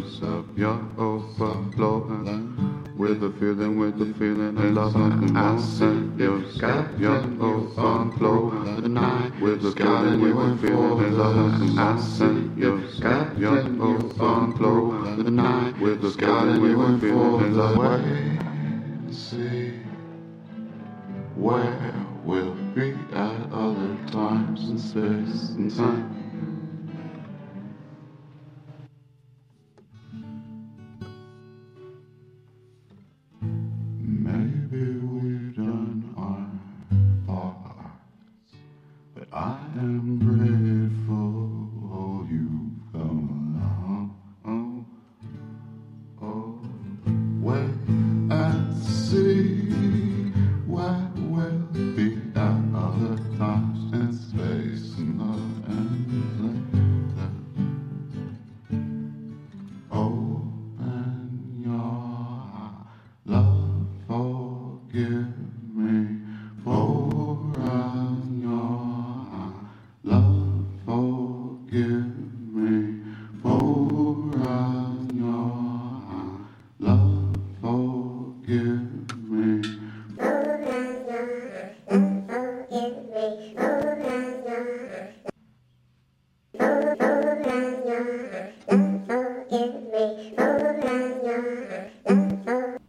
than yourself, your overflowing. With the feeling, with the feeling of love, nothing more than yourself, your overflowing. The night with the feeling, with the feeling of love, nothing more than yourself, your overflowing. The night with the feeling, with the feeling of love. Wait and see where we'll be at other times in space and time. I am brave.